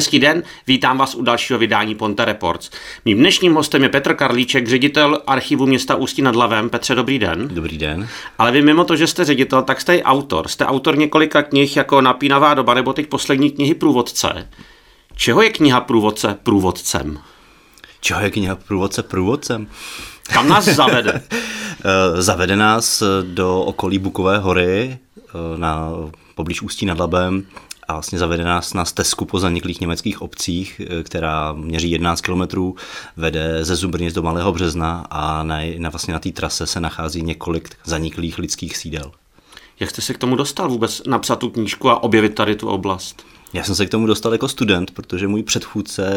Hezký den, vítám vás u dalšího vydání Ponte Reports. Mým dnešním hostem je Petr Karlíček, ředitel archivu města Ústí nad Labem. Petře, dobrý den. Dobrý den. Ale vy mimo to, že jste ředitel, tak jste i autor. Jste autor několika knih jako Napínavá doba nebo teď poslední knihy Průvodce. Čeho je kniha Průvodce průvodcem? Čeho je kniha Průvodce průvodcem? Kam nás zavede? Eh, zavede nás do okolí Bukové hory eh, na poblíž Ústí nad Labem a vlastně zavede nás na stezku po zaniklých německých obcích, eh, která měří 11 km, vede ze Zubrnic do Malého března a na, na, vlastně na té trase se nachází několik zaniklých lidských sídel. Jak jste se k tomu dostal vůbec napsat tu knížku a objevit tady tu oblast? Já jsem se k tomu dostal jako student, protože můj předchůdce,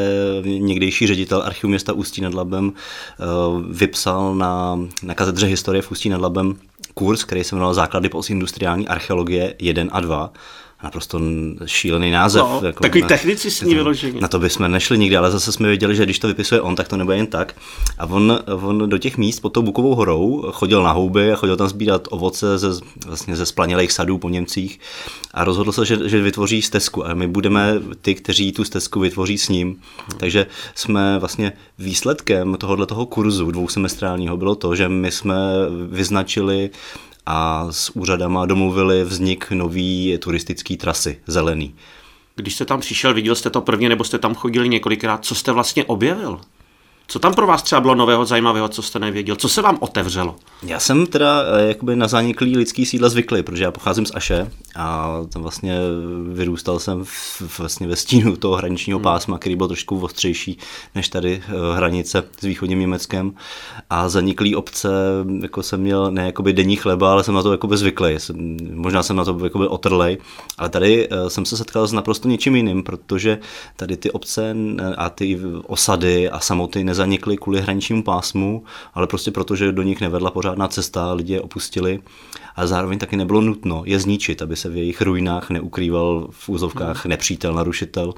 někdejší ředitel archivu města Ústí nad Labem, eh, vypsal na, na katedře historie v Ústí nad Labem kurz, který se jmenoval Základy postindustriální archeologie 1 a 2 naprosto šílený název. No, jako takový na, technicistní vyložení. Na to bychom nešli nikdy, ale zase jsme věděli, že když to vypisuje on, tak to nebude jen tak. A on, on do těch míst pod tou Bukovou horou chodil na houby a chodil tam sbírat ovoce ze, vlastně ze splanělých sadů po Němcích a rozhodl se, že, že vytvoří stezku a my budeme ty, kteří tu stezku vytvoří s ním. Hmm. Takže jsme vlastně výsledkem tohohle toho kurzu dvousemestrálního bylo to, že my jsme vyznačili a s úřadama domluvili vznik nový turistický trasy, zelený. Když jste tam přišel, viděl jste to prvně, nebo jste tam chodili několikrát, co jste vlastně objevil? Co tam pro vás třeba bylo nového, zajímavého, co jste nevěděl? Co se vám otevřelo? Já jsem teda eh, jakoby na zaniklý lidský sídla zvyklý, protože já pocházím z Aše a tam vlastně vyrůstal jsem v, vlastně ve stínu toho hraničního hmm. pásma, který byl trošku ostřejší než tady eh, hranice s východním Německem. A zaniklý obce jako jsem měl ne jakoby denní chleba, ale jsem na to jakoby zvyklý. Jsem, možná jsem na to jakoby otrlej, ale tady eh, jsem se setkal s naprosto něčím jiným, protože tady ty obce a ty osady a samoty nezanikly kvůli hraničnímu pásmu, ale prostě proto, že do nich nevedla pořádná cesta, lidi je opustili a zároveň taky nebylo nutno je zničit, aby se v jejich ruinách neukrýval v úzovkách hmm. nepřítel, narušitel.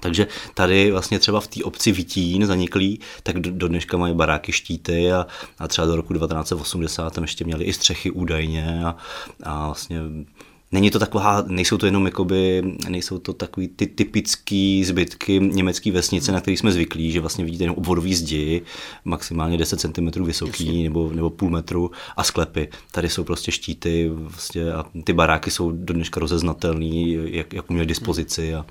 Takže tady vlastně třeba v té obci Vitín zaniklý, tak do, do dneška mají baráky štíty a, a třeba do roku 1980 tam ještě měli i střechy údajně a, a vlastně Není to taková, nejsou to jenom jakoby, nejsou to takový ty typické zbytky německé vesnice, na který jsme zvyklí, že vlastně vidíte jenom obvodový zdi, maximálně 10 cm vysoký nebo, nebo půl metru a sklepy. Tady jsou prostě štíty vlastně a ty baráky jsou do dneška rozeznatelný, jak, jak měli dispozici a,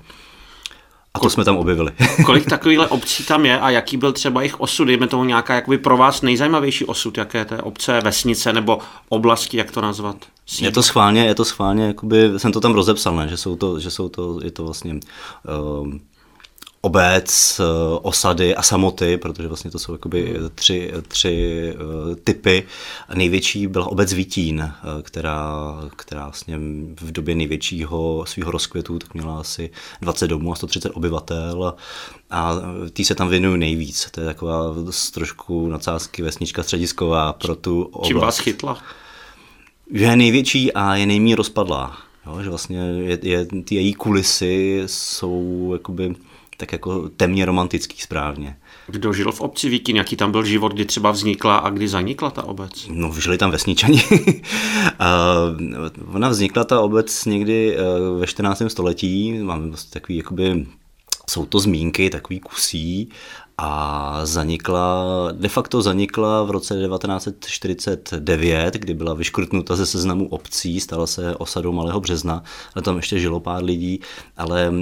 a to jsme tam objevili. Kolik takovýchhle obcí tam je a jaký byl třeba jejich osud? Dejme tomu nějaká jakoby pro vás nejzajímavější osud, jaké té obce, vesnice nebo oblasti, jak to nazvat? Sídlo? Je to schválně, je to schválně, jakoby, jsem to tam rozepsal, ne? že jsou to, že jsou to, je to vlastně uh, obec, eh, osady a samoty, protože vlastně to jsou jakoby tři, tři uh, typy. Největší byla obec Vítín, uh, která, která vlastně v době největšího svého rozkvětu tak měla asi 20 domů a 130 obyvatel a, tý se tam věnují nejvíc. To je taková trošku nadsázky vesnička středisková pro tu oblast. Čím vás chytla? Je největší a je nejméně rozpadlá. Jo, že vlastně je, je, ty její kulisy jsou jakoby tak jako temně romantický správně. Kdo žil v obci Víkin, jaký tam byl život, kdy třeba vznikla a kdy zanikla ta obec? No, žili tam vesničani. ona vznikla ta obec někdy eh, ve 14. století, máme vlastně takový jakoby jsou to zmínky, takový kusí a zanikla, de facto zanikla v roce 1949, kdy byla vyškrtnuta ze seznamu obcí, stala se osadou Malého března, ale tam ještě žilo pár lidí, ale e,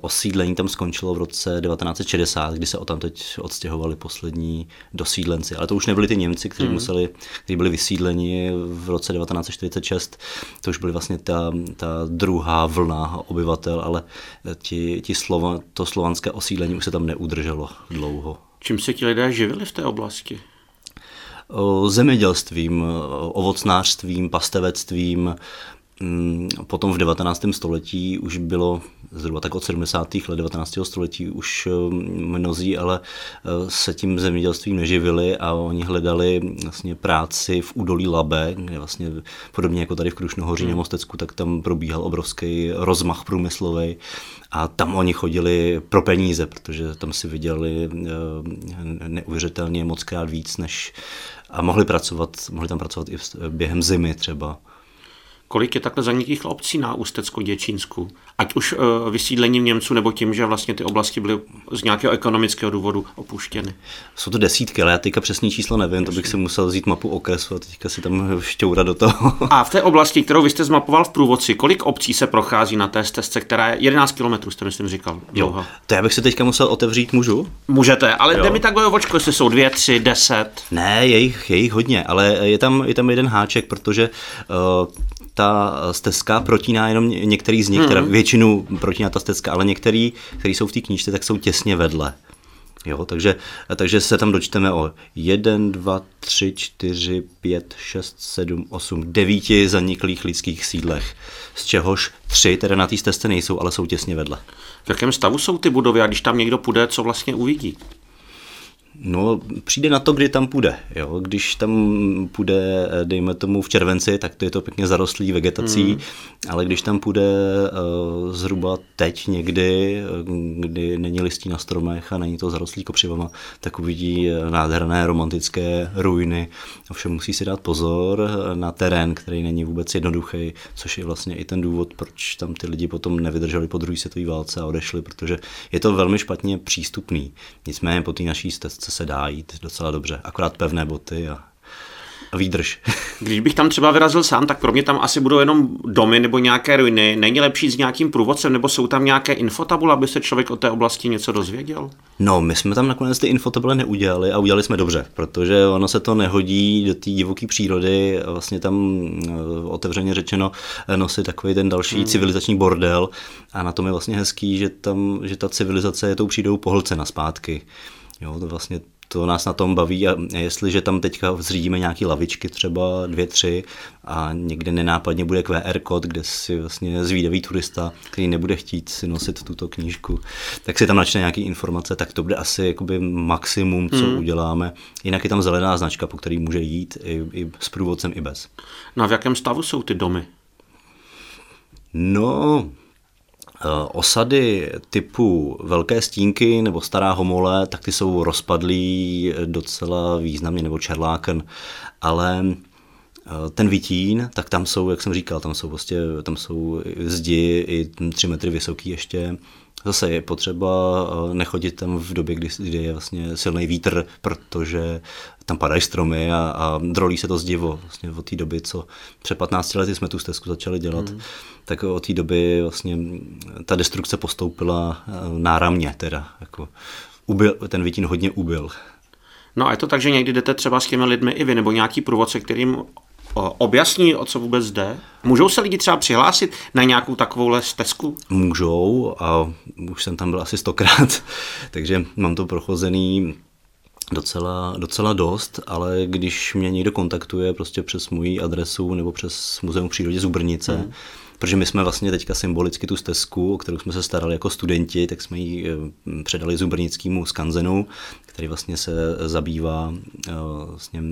osídlení tam skončilo v roce 1960, kdy se o tam teď odstěhovali poslední dosídlenci. Ale to už nebyli ty Němci, kteří, mm. museli, kteří byli vysídleni v roce 1946, to už byly vlastně ta, ta druhá vlna obyvatel, ale ti, ti slova, to slovanské osídlení už se tam neudrželo dlouho dlouho. Čím se ti lidé živili v té oblasti? Zemědělstvím, ovocnářstvím, pastevectvím, Potom v 19. století už bylo zhruba tak od 70. let 19. století už eh, mnozí ale eh, se tím zemědělstvím neživili a oni hledali vlastně práci v údolí Labe, kde vlastně podobně jako tady v Krušnohoří hmm. Mostecku, tak tam probíhal obrovský rozmach průmyslový a tam oni chodili pro peníze, protože tam si vydělali eh, neuvěřitelně moc krát víc, než a mohli pracovat, mohli tam pracovat i během zimy třeba. Kolik je takhle zaniklých obcí na Ústecko-Děčínsku? Ať už uh, vysídlením Němců nebo tím, že vlastně ty oblasti byly z nějakého ekonomického důvodu opuštěny. Jsou to desítky, ale já teďka přesný číslo nevím, Jasně. to bych si musel vzít mapu okresu a teďka si tam šťourat do toho. A v té oblasti, kterou vy jste zmapoval v průvodci, kolik obcí se prochází na té stezce, která je 11 km, jste myslím říkal. Jo, to já bych si teďka musel otevřít, můžu? Můžete, ale jo. jde mi takhle očko, jestli jsou dvě, tři, deset. Ne, je jich, je jich hodně, ale je tam, je tam jeden háček, protože uh, ta stezka protíná jenom některý z nich, hmm. teda většinu protíná ta stezka, ale některý, který jsou v té knížce, tak jsou těsně vedle. Jo, takže, takže se tam dočteme o 1, 2, 3, 4, 5, 6, 7, 8, 9 zaniklých lidských sídlech, z čehož tři teda na té stezce nejsou, ale jsou těsně vedle. V jakém stavu jsou ty budovy a když tam někdo půjde, co vlastně uvidí? No, přijde na to, kdy tam půjde. Jo? Když tam půjde, dejme tomu v červenci, tak to je to pěkně zarostlý vegetací, mm. ale když tam půjde uh, zhruba teď někdy, kdy není listí na stromech a není to zarostlý kopřivama, tak uvidí nádherné romantické ruiny. Ovšem musí si dát pozor na terén, který není vůbec jednoduchý, což je vlastně i ten důvod, proč tam ty lidi potom nevydrželi po druhé světové válce a odešli, protože je to velmi špatně přístupný. Nicméně po té naší stezce se dá jít docela dobře, akorát pevné boty a, a výdrž. Když bych tam třeba vyrazil sám, tak pro mě tam asi budou jenom domy nebo nějaké ruiny. Není lepší s nějakým průvodcem, nebo jsou tam nějaké infotabule, aby se člověk o té oblasti něco dozvěděl? No, my jsme tam nakonec ty infotabule neudělali a udělali jsme dobře, protože ono se to nehodí do té divoké přírody, vlastně tam eh, otevřeně řečeno nosí takový ten další hmm. civilizační bordel a na tom je vlastně hezký, že tam, že ta civilizace je tou přírodou pohlcena zpátky. Jo, to vlastně to nás na tom baví a jestliže tam teďka zřídíme nějaké lavičky, třeba dvě, tři a někde nenápadně bude QR kód, kde si vlastně zvídavý turista, který nebude chtít si nosit tuto knížku, tak si tam načne nějaké informace, tak to bude asi jakoby maximum, co hmm. uděláme. Jinak je tam zelená značka, po který může jít i, i s průvodcem, i bez. No a v jakém stavu jsou ty domy? No, osady typu Velké stínky nebo Stará homole, tak ty jsou rozpadlý docela významně, nebo Čerláken, ale eh, ten Vitín, tak tam jsou, jak jsem říkal, tam jsou prostě, tam jsou zdi i tři metry vysoký ještě, Zase je potřeba eh, nechodit tam v době, kdy, kdy je vlastně silný vítr, protože tam padají stromy a, a drolí se to zdivo. Vlastně od té doby, co před 15 lety jsme tu stezku začali dělat, mm. tak od té doby vlastně ta destrukce postoupila eh, náramně teda. Jako ubil, ten vítín hodně ubil. No a je to tak, že někdy jdete třeba s těmi lidmi i vy, nebo nějaký průvodce, kterým objasní, o co vůbec jde? Můžou se lidi třeba přihlásit na nějakou takovou stezku? Můžou a už jsem tam byl asi stokrát, takže mám to prochozený docela, docela dost, ale když mě někdo kontaktuje prostě přes moji adresu nebo přes Muzeum přírodě Zubrnice, mm. protože my jsme vlastně teďka symbolicky tu stezku, o kterou jsme se starali jako studenti, tak jsme ji eh, předali Zubrnickému skanzenu, který vlastně se zabývá vlastně,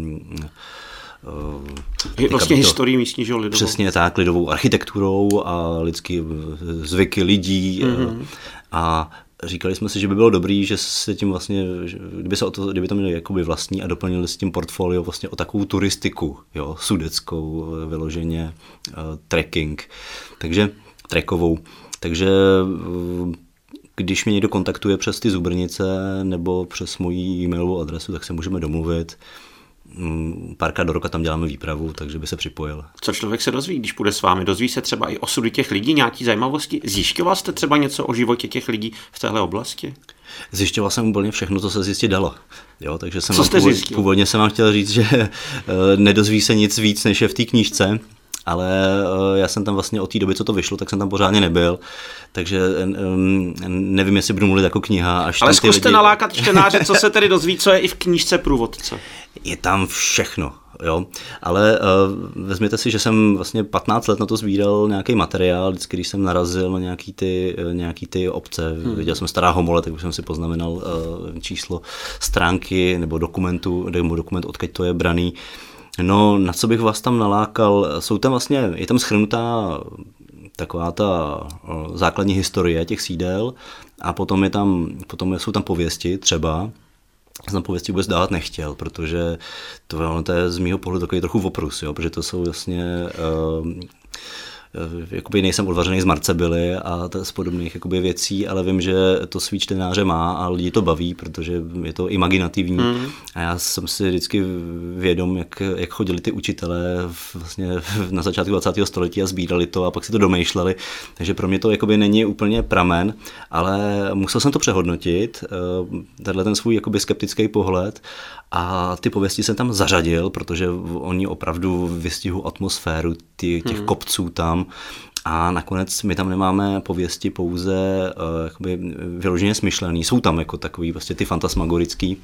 je vlastně historií místní, že lidovou. Přesně tak, lidovou architekturou a lidský zvyky lidí mm-hmm. a říkali jsme si, že by bylo dobrý, že se tím vlastně, kdyby, se o to, kdyby to měli jakoby vlastní a doplnili s tím portfolio vlastně o takovou turistiku, jo, sudeckou vyloženě, uh, trekking, takže trekovou. Takže když mě někdo kontaktuje přes ty zubrnice nebo přes moji e-mailovou adresu, tak se můžeme domluvit. Mm, párkrát do roka tam děláme výpravu, takže by se připojil. Co člověk se dozví, když půjde s vámi? Dozví se třeba i osudy těch lidí, nějaký zajímavosti? Zjišťoval jste třeba něco o životě těch lidí v téhle oblasti? Zjišťoval jsem úplně všechno, co se zjistit dalo. Jo, takže jsem co jste původ, původně jsem vám chtěl říct, že uh, nedozví se nic víc, než je v té knížce, ale uh, já jsem tam vlastně od té doby, co to vyšlo, tak jsem tam pořádně nebyl, takže nevím, jestli budu mluvit jako kniha. Až ale zkuste lidi... nalákat čtenáře, co se tedy dozví, co je i v knížce průvodce. Je tam všechno. Jo, ale uh, vezměte si, že jsem vlastně 15 let na to sbíral nějaký materiál, vždycky, když jsem narazil na nějaký ty, nějaký ty obce, hmm. viděl jsem stará homole, tak už jsem si poznamenal uh, číslo stránky nebo dokumentu, nebo dokument, odkud to je braný. No, na co bych vás tam nalákal, jsou tam vlastně, je tam schrnutá taková ta základní historie těch sídel a potom, je tam, potom jsou tam pověsti třeba, jsem pověsti vůbec dát nechtěl, protože to, to je z mého pohledu takový trochu oprus, jo, protože to jsou vlastně uh, Eh, jakoby nejsem odvařený z Marcebily a z podobných jakoby věcí, ale vím, že to svý čtenáře má a lidi to baví, protože je to imaginativní. Mm. A já jsem si vždycky vědom, jak, jak chodili ty učitelé vlastně na začátku 20. století a sbírali to a pak si to domýšleli. Takže pro mě to jakoby není úplně pramen, ale musel jsem to přehodnotit, eh, tenhle ten svůj jakoby skeptický pohled a ty pověsti jsem tam zařadil, protože oni opravdu vystihují atmosféru těch hmm. kopců tam a nakonec my tam nemáme pověsti pouze uh, jakoby vyloženě smyšlený, jsou tam jako takový vlastně ty fantasmagorický,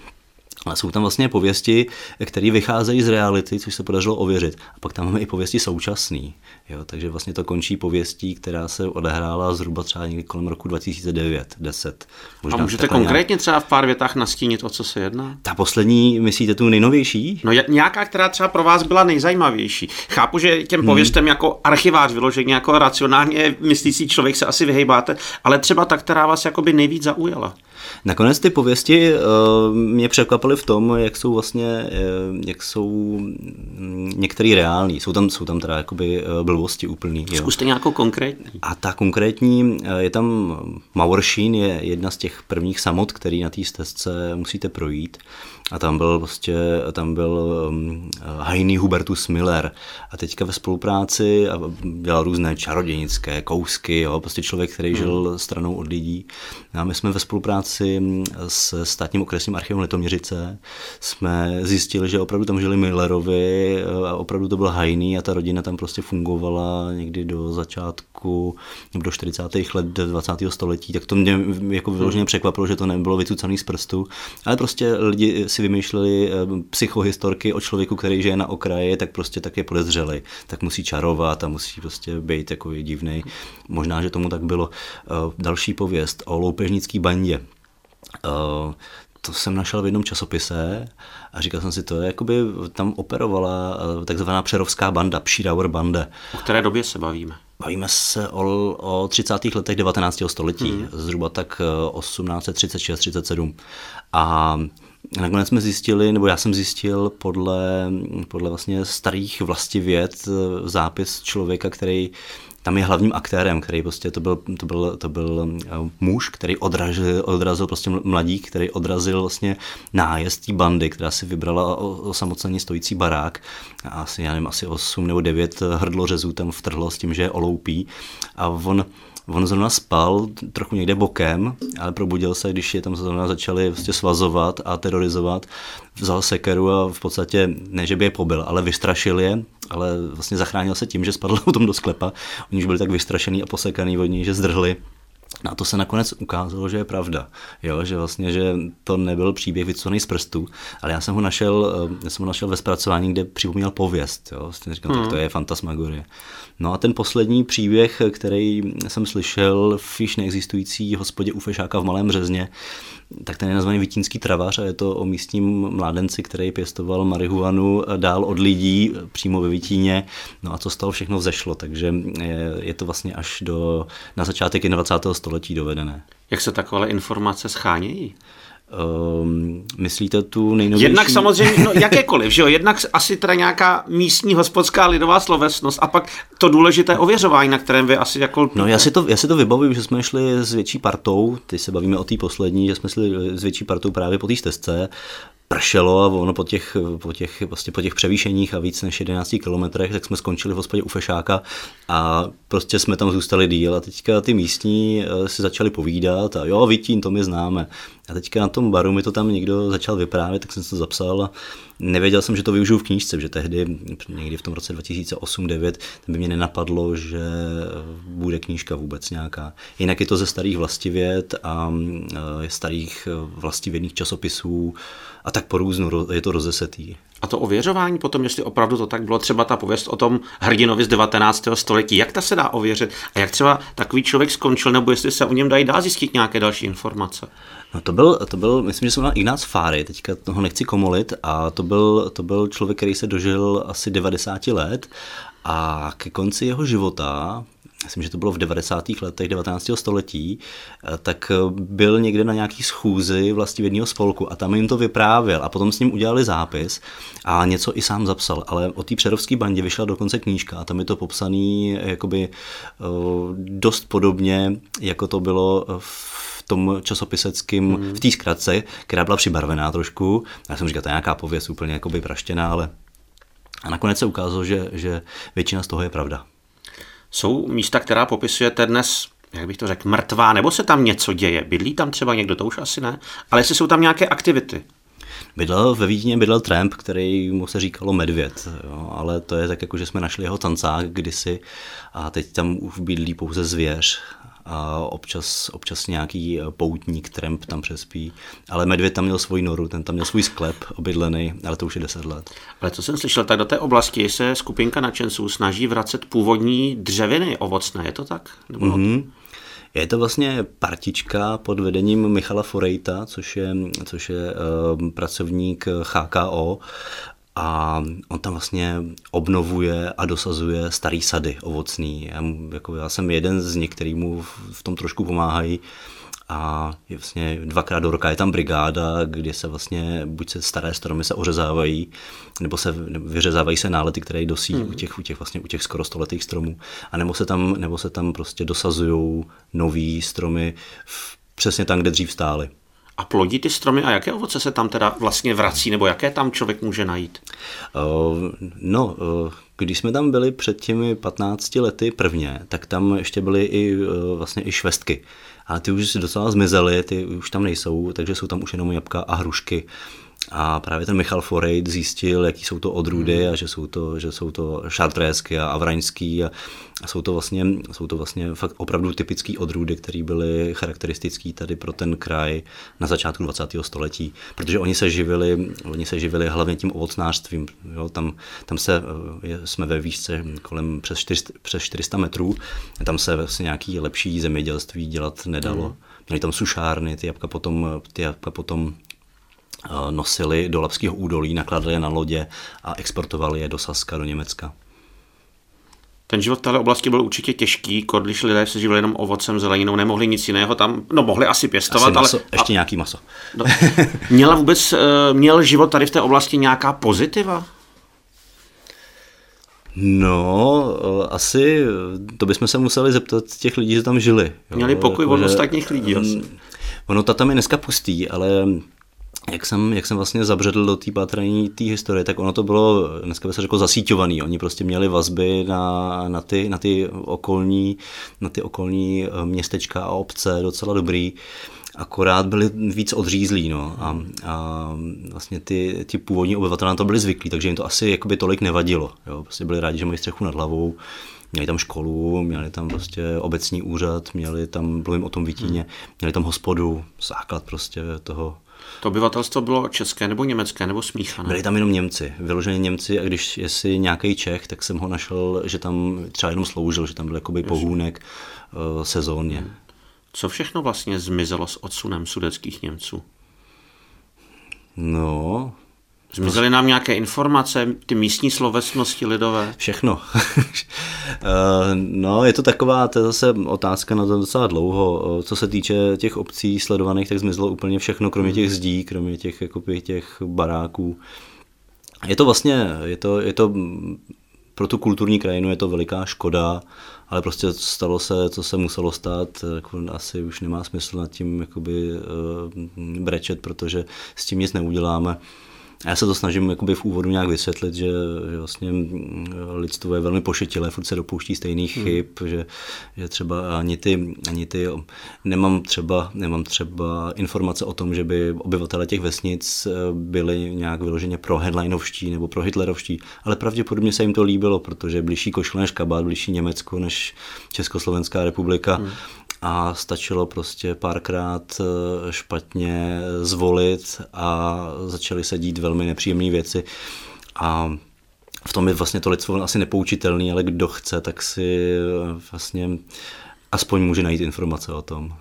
ale jsou tam vlastně pověsti, které vycházejí z reality, což se podařilo ověřit. A pak tam máme i pověsti současný. Jo, takže vlastně to končí pověstí, která se odehrála zhruba třeba někdy kolem roku 2009, 10. Možná a můžete konkrétně nějak... třeba v pár větách nastínit, o co se jedná? Ta poslední, myslíte tu nejnovější? No nějaká, která třeba pro vás byla nejzajímavější. Chápu, že těm hmm. pověstem hmm. jako archivář vyloženě jako racionálně myslící člověk se asi vyhejbáte, ale třeba ta, která vás jakoby nejvíc zaujala. Nakonec ty pověsti uh, mě překvapily v tom, jak jsou vlastně, uh, jak jsou mm, některý reální. Jsou tam, jsou tam teda jakoby uh, blbosti úplný. Jo. Zkuste nějakou konkrétní. A ta konkrétní, je tam Maueršín, je jedna z těch prvních samot, který na té stezce musíte projít. A tam byl prostě, tam byl um, Heini Hubertus Miller a teďka ve spolupráci a dělal různé čarodějnické kousky, jo, prostě člověk, který žil hmm. stranou od lidí. A my jsme ve spolupráci s státním okresním archivem Litoměřice jsme zjistili, že opravdu tam žili Millerovi a opravdu to byl Heini a ta rodina tam prostě fungovala někdy do začátku nebo do 40. let 20. století, tak to mě jako vyloženě překvapilo, že to nebylo vycucaný z prstu, ale prostě lidi si vymýšleli eh, psychohistorky o člověku, který žije na okraji, tak prostě tak je podezřelý. Tak musí čarovat a musí prostě být jako divný. Možná, že tomu tak bylo. Eh, další pověst o loupežnický bandě. Eh, to jsem našel v jednom časopise a říkal jsem si, to je jakoby tam operovala takzvaná přerovská banda, Pšíraur bande. O které době se bavíme? Bavíme se o, o 30. letech 19. století, hmm. zhruba tak 1836-37. A Nakonec jsme zjistili, nebo já jsem zjistil podle, podle vlastně starých vlastivěd eh, zápis člověka, který tam je hlavním aktérem, který prostě to byl, to byl, to byl eh, muž, který odrazil, odrazil prostě mladík, který odrazil vlastně nájezd bandy, která si vybrala osamoceně stojící barák. A asi, já nevím, asi 8 nebo 9 hrdlořezů tam vtrhlo s tím, že je oloupí. A on On zrovna spal trochu někde bokem, ale probudil se, když je tam zrovna začali vlastně svazovat a terorizovat. Vzal sekeru a v podstatě, ne že by je pobil, ale vystrašil je, ale vlastně zachránil se tím, že spadl tom do sklepa. Oni už byli tak vystrašený a posekaný od něj, že zdrhli a to se nakonec ukázalo, že je pravda. Jo, že vlastně, že to nebyl příběh vycucený z prstů, ale já jsem ho našel, eh, já jsem ho našel ve zpracování, kde připomněl pověst. Jo. Vlastně říkám, hmm. tak to je fantasmagorie. No a ten poslední příběh, který jsem slyšel v již neexistující hospodě u Fešáka v Malém Březně, tak ten je nazvaný Vítínský travař a je to o místním mládenci, který pěstoval marihuanu dál od lidí přímo ve Vítíně. No a co z toho všechno vzešlo, takže je, je to vlastně až do, na začátek 21. století dovedené. Jak se takové informace schánějí? Um, myslíte tu nejnovější? Jednak samozřejmě, no jakékoliv, že jo, jednak asi teda nějaká místní hospodská lidová slovesnost a pak to důležité ověřování, na kterém vy asi jako... No já si to, já si to vybavuju, že jsme šli s větší partou, teď se bavíme o té poslední, že jsme šli s větší partou právě po té stezce pršelo a ono po těch, po těch, vlastně po těch převýšeních a víc než 11 kilometrech, tak jsme skončili v hospodě u Fešáka a prostě jsme tam zůstali díl a teďka ty místní eh, si začali povídat a jo, Vítín, to my známe. A teďka na tom baru mi to tam někdo začal vyprávět, tak jsem to zapsal a nevěděl jsem, že to využiju v knížce, že tehdy, někdy v tom roce 2008-2009, by mě nenapadlo, že bude knížka vůbec nějaká. Jinak je to ze starých vlastivěd a eh, starých eh, vlastivědných časopisů a tak po různu je to rozesetý. A to ověřování potom, jestli opravdu to tak bylo, třeba ta pověst o tom hrdinovi z 19. století, jak ta se dá ověřit a jak třeba takový člověk skončil, nebo jestli se o něm dají dá zjistit nějaké další informace? No to byl, to byl, myslím, že se jmenoval Ignác Fáry, teďka toho nechci komolit, a to byl, to byl člověk, který se dožil asi 90 let a ke konci jeho života myslím, že to bylo v 90. letech 19. století, eh, tak byl někde na nějaký schůzi jedního spolku a tam jim to vyprávěl a potom s ním udělali zápis a něco i sám zapsal, ale o té přerovské bandě vyšla dokonce knížka a tam je to popsaný jakoby dost podobně, jako to bylo v tom časopiseckém, hmm. v té zkratce, která byla přibarvená trošku. Já jsem říkal, to je nějaká pověst úplně jakoby praštěná, ale a nakonec se ukázalo, že, že většina z toho je pravda. Jsou místa, která popisujete dnes, jak bych to řekl, mrtvá, nebo se tam něco děje? Bydlí tam třeba někdo, to už asi ne, ale jestli jsou tam nějaké aktivity? Bydlel ve Vídně bydlel Tramp, který mu se říkalo Medvěd, jo, ale to je tak jako, že jsme našli jeho tancák kdysi a teď tam už bydlí pouze zvěř a občas, občas nějaký eh, poutník, tramp tam přespí. Ale medvěd tam měl svůj noru, ten tam měl svůj sklep obydlený, ale to už je deset let. Ale co jsem slyšel, tak do té oblasti se skupinka nadšenců snaží vracet původní dřeviny ovocné, je to tak? Nebo mm-hmm. Je to vlastně partička pod vedením Michala Forejta, což je, což je uh, pracovník HKO a on tam vlastně obnovuje a dosazuje starý sady ovocný. Já, jako já jsem jeden z nich, který mu v tom trošku pomáhají a je vlastně dvakrát do roka je tam brigáda, kde se vlastně buď se staré stromy se ořezávají, nebo se vyřezávají se nálety, které dosí hmm. u těch, u těch, vlastně, u těch skoro stoletých stromů, a nebo se tam, nebo se tam prostě dosazují nový stromy v, přesně tam, kde dřív stály. A plodí ty stromy a jaké ovoce se tam teda vlastně vrací, nebo jaké tam člověk může najít? Uh, no, uh, když jsme tam byli před těmi 15 lety prvně, tak tam ještě byly i uh, vlastně i švestky. A ty už docela zmizely, ty už tam nejsou, takže jsou tam už jenom jabka a hrušky. A právě ten Michal Forejt zjistil, jaký jsou to odrůdy hmm. a že jsou to, že jsou to šartrésky a avraňský a, a jsou to vlastně, jsou to vlastně fakt opravdu typický odrůdy, které byly charakteristický tady pro ten kraj na začátku 20. století, protože oni se živili, oni se živili hlavně tím ovocnářstvím. Jo, tam, tam se, eh, jsme ve výšce kolem přes 400, přes 400 metrů, tam se vlastně nějaký lepší zemědělství dělat nedalo. Hmm. Měli tam sušárny, ty jabka potom, ty jabka potom nosili do Lapského údolí, nakladali je na lodě a exportovali je do Saska, do Německa. Ten život v této oblasti byl určitě těžký, když lidé se živili jenom ovocem, zeleninou, nemohli nic jiného tam, no mohli asi pěstovat, asi maso, ale... Ještě a, nějaký maso. No, měla vůbec, eh, měl život tady v té oblasti nějaká pozitiva? No, eh, asi to bychom se museli zeptat těch lidí, co tam žili. Měli pokoj od ostatních lidí asi. Ono ta tam je dneska pustý, ale jak jsem, jak jsem vlastně zabředl do té patraní té historie, tak ono to bylo, dneska by se řeklo, zasíťovaný. Oni prostě měli vazby na, na, ty, na, ty okolní, na ty okolní eh, městečka a obce docela dobrý. Akorát byli víc odřízlí, no, a, a vlastně ty, ty původní obyvatelé na to byli zvyklí, takže jim to asi jakoby tolik nevadilo, jo, prostě byli rádi, že mají střechu nad hlavou, měli tam školu, měli tam prostě obecní úřad, měli tam, mluvím o tom Vitíně, měli tam hospodu, základ prostě toho, to obyvatelstvo bylo české nebo německé nebo smíchané? Byli tam jenom Němci, vyloženě Němci a když jestli nějaký Čech, tak jsem ho našel, že tam třeba jenom sloužil, že tam byl jakoby pohůnek uh, sezóně. Hmm. Co všechno vlastně zmizelo s odsunem sudeckých Němců? No, Zmizely nám nějaké informace, ty místní slovesnosti lidové? Všechno. Eh, no, je to taková, to je zase otázka na to docela dlouho. Eh, co se týče těch obcí sledovaných, tak zmizelo úplně všechno, kromě hmm. těch zdí, kromě těch, jakoby, těch baráků. Je to vlastně, je to, je to pro tu kulturní krajinu je to veliká škoda, ale prostě stalo se, co se muselo stát, jako asi už nemá smysl nad tím jakoby, uh, brečet, protože s tím nic neuděláme. Já se to snažím jakoby v úvodu nějak vysvětlit, že, že vlastně lidstvo je velmi pošetilé, furt se dopouští stejných hmm. chyb, že, že třeba ani ty, ani ty, nemám třeba, nemám třeba informace o tom, že by obyvatele těch vesnic eh, byli nějak vyloženě pro headlineovští nebo pro hitlerovští, ale pravděpodobně se jim to líbilo, protože blížší košle než kabát, blížší Německo než Československá republika. Hmm a stačilo prostě párkrát eh, špatně zvolit a začaly se dít velmi nepříjemné věci. A v tom je vlastně to lidstvo asi nepoučitelný, ale kdo chce, tak si eh, vlastně aspoň může najít informace o tom.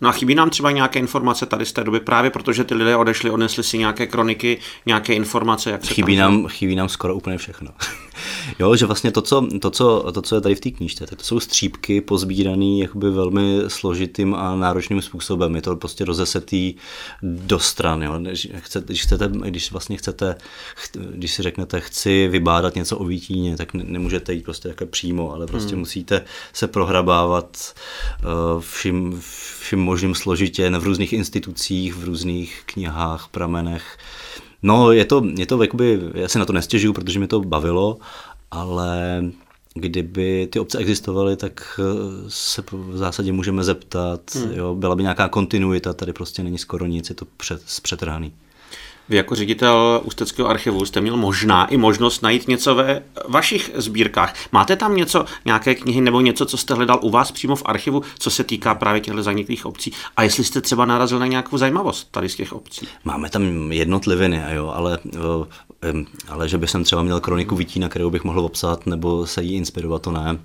No a chybí nám třeba nějaké informace tady z té doby, právě protože ty lidé odešli, odnesli si nějaké kroniky, nějaké informace, jak se chybí tam... nám, chybí nám skoro úplně všechno. jo, že vlastně to co, to, co, to, co je tady v té knížce, tak to jsou střípky pozbírané jakoby velmi složitým a náročným způsobem. Je to prostě rozesetý do stran. Jo. Když, chcete, když, chcete, když vlastně chcete, když si řeknete, chci vybádat něco o Vítíně, tak nemůžete jít prostě jako přímo, ale prostě hmm. musíte se prohrabávat uh, vším, vším možným složitě v různých institucích, v různých knihách, pramenech. No, je to, je to jakoby, já se na to nestěžuju, protože mi to bavilo, ale kdyby ty obce existovaly, tak eh, se v zásadě můžeme zeptat, hmm. jo, byla by nějaká kontinuita, tady prostě není skoro nic, je to před, zpřetrhaný. Vy jako ředitel Ústeckého archivu jste měl možná i možnost najít něco ve vašich sbírkách. Máte tam něco, nějaké knihy nebo něco, co jste hledal u vás přímo v archivu, co se týká právě těchto zaniklých obcí? A jestli jste třeba narazil na nějakou zajímavost tady z těch obcí? Máme tam jednotliviny, jo, ale, ale že by jsem třeba měl kroniku Vítína, kterou bych mohl obsat nebo se jí inspirovat, to ne.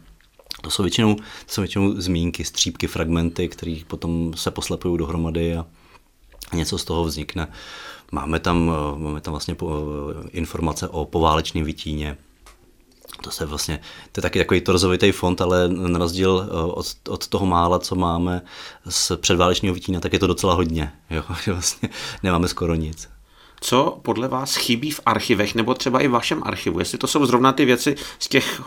To jsou většinou, to jsou většinou zmínky, střípky, fragmenty, které potom se poslepují dohromady a něco z toho vznikne. Máme tam, eh, máme tam vlastně eh, informace o poválečném Vitíně, to se vlastně, to je taky takový torzovitý fond, ale na rozdíl eh, od, od toho mála, co máme z předválečního Vitína, tak je to docela hodně. Jo? Vlastně nemáme skoro nic. Co podle vás chybí v archivech, nebo třeba i v vašem archivu? Jestli to jsou zrovna ty věci z těch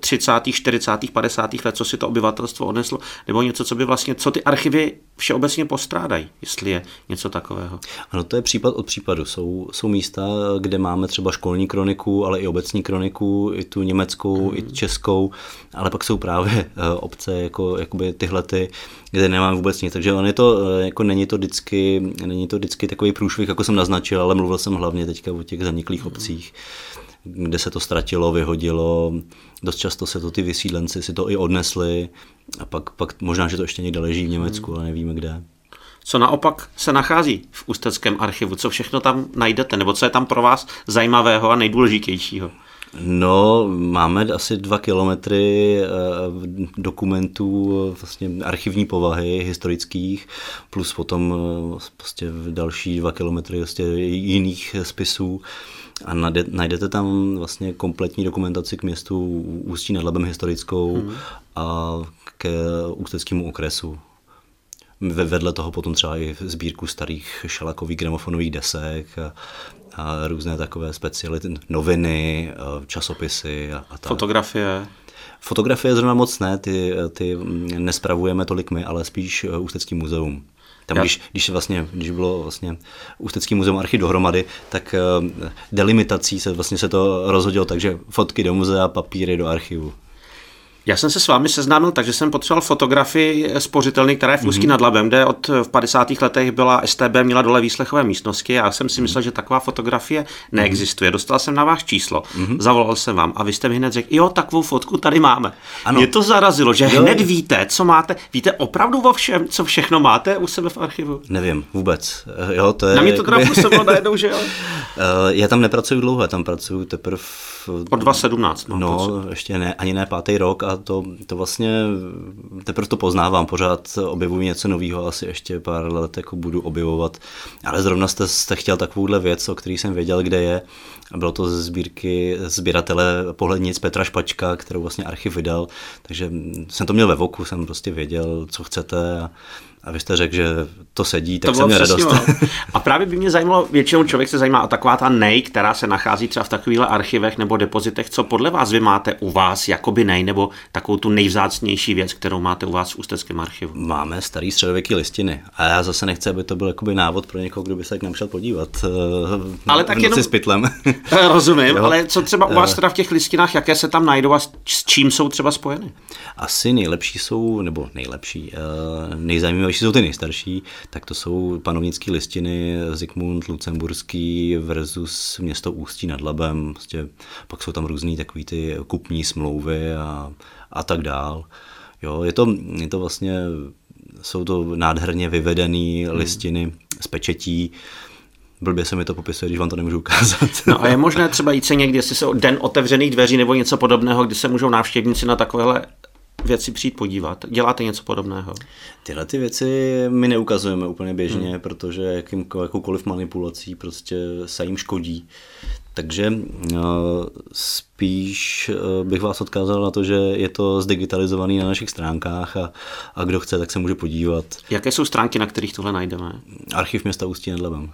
30., 40., 50. let, co si to obyvatelstvo odneslo, nebo něco, co by vlastně, co ty archivy všeobecně postrádají, jestli je něco takového. Ano, to je případ od případu. Jsou, jsou místa, kde máme třeba školní kroniku, ale i obecní kroniku, i tu německou, mm. i českou, ale pak jsou právě eh, obce jako jakoby tyhle ty, kde nemám vůbec nic. Takže on je to, eh, jako není to vždycky, není to vždycky takový průšvih, jako jsem naznačil, ale mluvil jsem hlavně teďka o těch zaniklých mm. obcích kde se to ztratilo, vyhodilo. Dost často se to ty vysídlenci si to i odnesli a pak, pak možná, že to ještě někde leží v Německu, ale nevíme kde. Co naopak se nachází v Ústeckém archivu? Co všechno tam najdete? Nebo co je tam pro vás zajímavého a nejdůležitějšího? No, máme asi dva kilometry eh, dokumentů vlastně archivní povahy historických, plus potom prostě další dva kilometry vlastně jiných spisů a najdete tam vlastně kompletní dokumentaci k městu Ústí nad Labem historickou hmm. a ke ústeckému okresu. Vedle toho potom třeba i sbírku starých šalakových gramofonových desek a, a různé takové speciality, noviny, časopisy a, a tak. Fotografie? Fotografie zrovna moc ne, ty, ty nespravujeme tolik my, ale spíš Ústecký muzeum. Tam, když, když, vlastně, když bylo vlastně Ústecký muzeum archiv dohromady, tak uh, delimitací se vlastně se to rozhodilo, takže fotky do muzea, papíry do archivu. Já jsem se s vámi seznámil, takže jsem potřeboval fotografii spořitelny, která je v Úzký mm-hmm. nad Labem, kde od v 50. letech byla STB, měla dole výslechové místnosti. Já jsem si myslel, že taková fotografie neexistuje. Dostal jsem na váš číslo, mm-hmm. zavolal jsem vám a vy jste mi hned řekl, jo, takovou fotku tady máme. Ano. Mě to zarazilo, že jo. hned víte, co máte. Víte opravdu o všem, co všechno máte u sebe v archivu? Nevím, vůbec. Jo, to je, na mě to teda působilo najednou, že jo? Eh, já tam nepracuju dlouho, já tam pracuju teprve... Od 2017. No, no ještě ne, ani ne pátý rok a to, to vlastně teprve to poznávám, pořád objevuji něco nového, asi ještě pár let jako budu objevovat, ale zrovna jste, jste chtěl takovouhle věc, o který jsem věděl, kde je, bylo to ze sbírky sběratele pohlednic Petra Špačka, kterou vlastně archiv vydal, takže jsem to měl ve voku, jsem prostě věděl, co chcete a a vy jste řekl, že to sedí, tak to jsem měl radost. A právě by mě zajímalo, většinou člověk se zajímá o taková ta nej, která se nachází třeba v takových archivech nebo depozitech. Co podle vás vy máte u vás, jakoby nej, nebo takovou tu nejvzácnější věc, kterou máte u vás v Ústeckém archivu? Máme starý středověký listiny. A já zase nechci, aby to byl jakoby návod pro někoho, kdo by se k nám šel podívat. Eh, ale tak jenom... s pytlem. Eh, rozumím, jo. ale co třeba u vás eh. teda v těch listinách, jaké se tam najdou a s čím jsou třeba spojeny? Asi nejlepší jsou, nebo nejlepší, nejzajímavější nejstarší jsou ty nejstarší, tak to jsou panovnické listiny Zikmund Lucemburský versus město Ústí nad Labem. Prostě pak jsou tam různý takový ty kupní smlouvy a, a tak dál. Jo, je to, je to vlastně, jsou to nádherně vyvedené hmm. listiny z pečetí, Blbě se mi to popisuje, když vám to nemůžu ukázat. No a je možné třeba jít se někdy, jestli se den otevřených dveří nebo něco podobného, kdy se můžou návštěvníci na takovéhle věci přijít podívat. Děláte něco podobného? Tyhle ty věci my neukazujeme úplně běžně, hmm. protože jakým, jakoukoliv manipulací prostě se jim škodí. Takže uh, spíš uh, bych vás odkázal na to, že je to zdigitalizovaný na našich stránkách a, a kdo chce, tak se může podívat. Jaké jsou stránky, na kterých tohle najdeme? Archiv města Ústí nad Labem.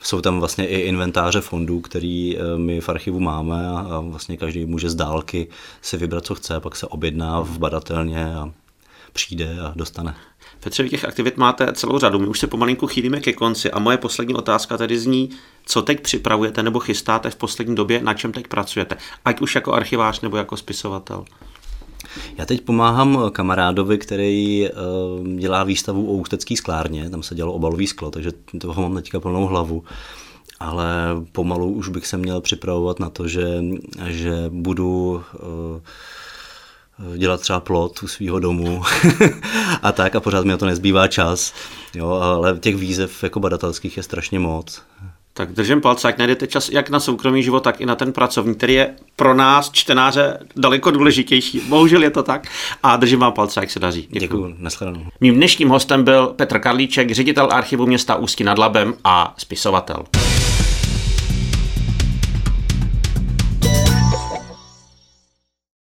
Jsou tam vlastně i inventáře fondů, který eh, my v archivu máme a vlastně každý může z dálky si vybrat, co chce, pak se objedná v badatelně a přijde a dostane. Petře, vy těch aktivit máte celou řadu. My už se pomalinku chýlíme ke konci a moje poslední otázka tedy zní, co teď připravujete nebo chystáte v poslední době, na čem teď pracujete, ať už jako archivář nebo jako spisovatel. Já teď pomáhám kamarádovi, který uh, dělá výstavu o ústecký sklárně, tam se dělalo obalový sklo, takže toho mám teďka plnou hlavu. Ale pomalu už bych se měl připravovat na to, že, že budu uh, dělat třeba plot u svého domu a tak a pořád mi na to nezbývá čas. Jo, ale těch výzev jako badatelských je strašně moc. Tak držím palce, jak najdete čas jak na soukromý život, tak i na ten pracovní, který je pro nás, čtenáře, daleko důležitější. Bohužel je to tak. A držím vám palce, jak se daří. Děkuji. Děkuji. Nashledanou. Mým dnešním hostem byl Petr Karlíček, ředitel archivu města Ústí nad Labem a spisovatel.